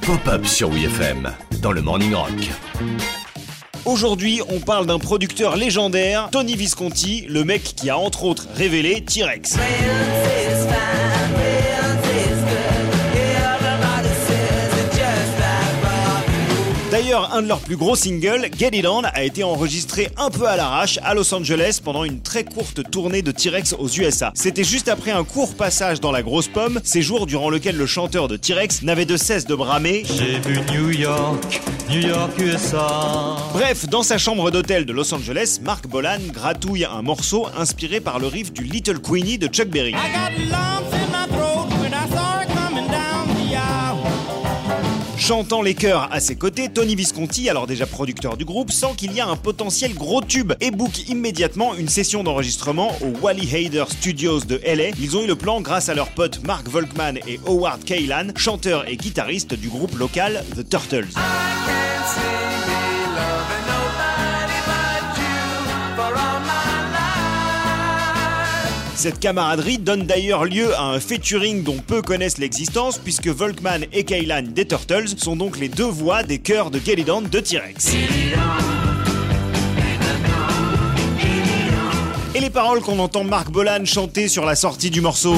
Pop-up sur WFM dans le Morning Rock. Aujourd'hui, on parle d'un producteur légendaire, Tony Visconti, le mec qui a entre autres révélé T-Rex. D'ailleurs, un de leurs plus gros singles, Get It On, a été enregistré un peu à l'arrache à Los Angeles pendant une très courte tournée de T-Rex aux USA. C'était juste après un court passage dans la grosse pomme, séjour durant lequel le chanteur de T-Rex n'avait de cesse de bramer J'ai vu New York, New York, USA. Bref, dans sa chambre d'hôtel de Los Angeles, Mark Bolan gratouille un morceau inspiré par le riff du Little Queenie de Chuck Berry. I got Chantant les chœurs à ses côtés, Tony Visconti, alors déjà producteur du groupe, sent qu'il y a un potentiel gros tube et book immédiatement une session d'enregistrement au Wally Hader Studios de LA. Ils ont eu le plan grâce à leurs potes Mark Volkman et Howard Kaylan, chanteurs et guitaristes du groupe local The Turtles. Cette camaraderie donne d'ailleurs lieu à un featuring dont peu connaissent l'existence puisque Volkman et Kaylan des Turtles sont donc les deux voix des chœurs de On de T-Rex. Et les paroles qu'on entend Mark Bolan chanter sur la sortie du morceau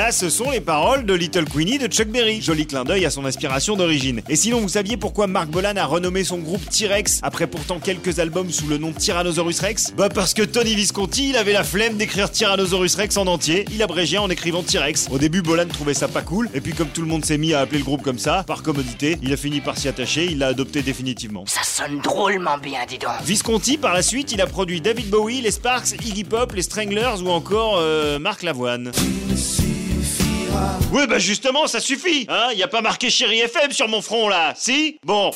Bah, ce sont les paroles de Little Queenie de Chuck Berry. Joli clin d'œil à son inspiration d'origine. Et sinon, vous saviez pourquoi Mark Bolan a renommé son groupe T-Rex après pourtant quelques albums sous le nom de Tyrannosaurus Rex? Bah, parce que Tony Visconti, il avait la flemme d'écrire Tyrannosaurus Rex en entier. Il abrégeait en écrivant T-Rex. Au début, Bolan trouvait ça pas cool. Et puis, comme tout le monde s'est mis à appeler le groupe comme ça, par commodité, il a fini par s'y attacher. Il l'a adopté définitivement. Ça sonne drôlement bien, dis donc. Visconti, par la suite, il a produit David Bowie, les Sparks, Iggy Pop, les Stranglers ou encore euh, Marc Lavoine. Oui, bah justement, ça suffit Hein. Y a pas marqué Chéri FM sur mon front là, si? Bon.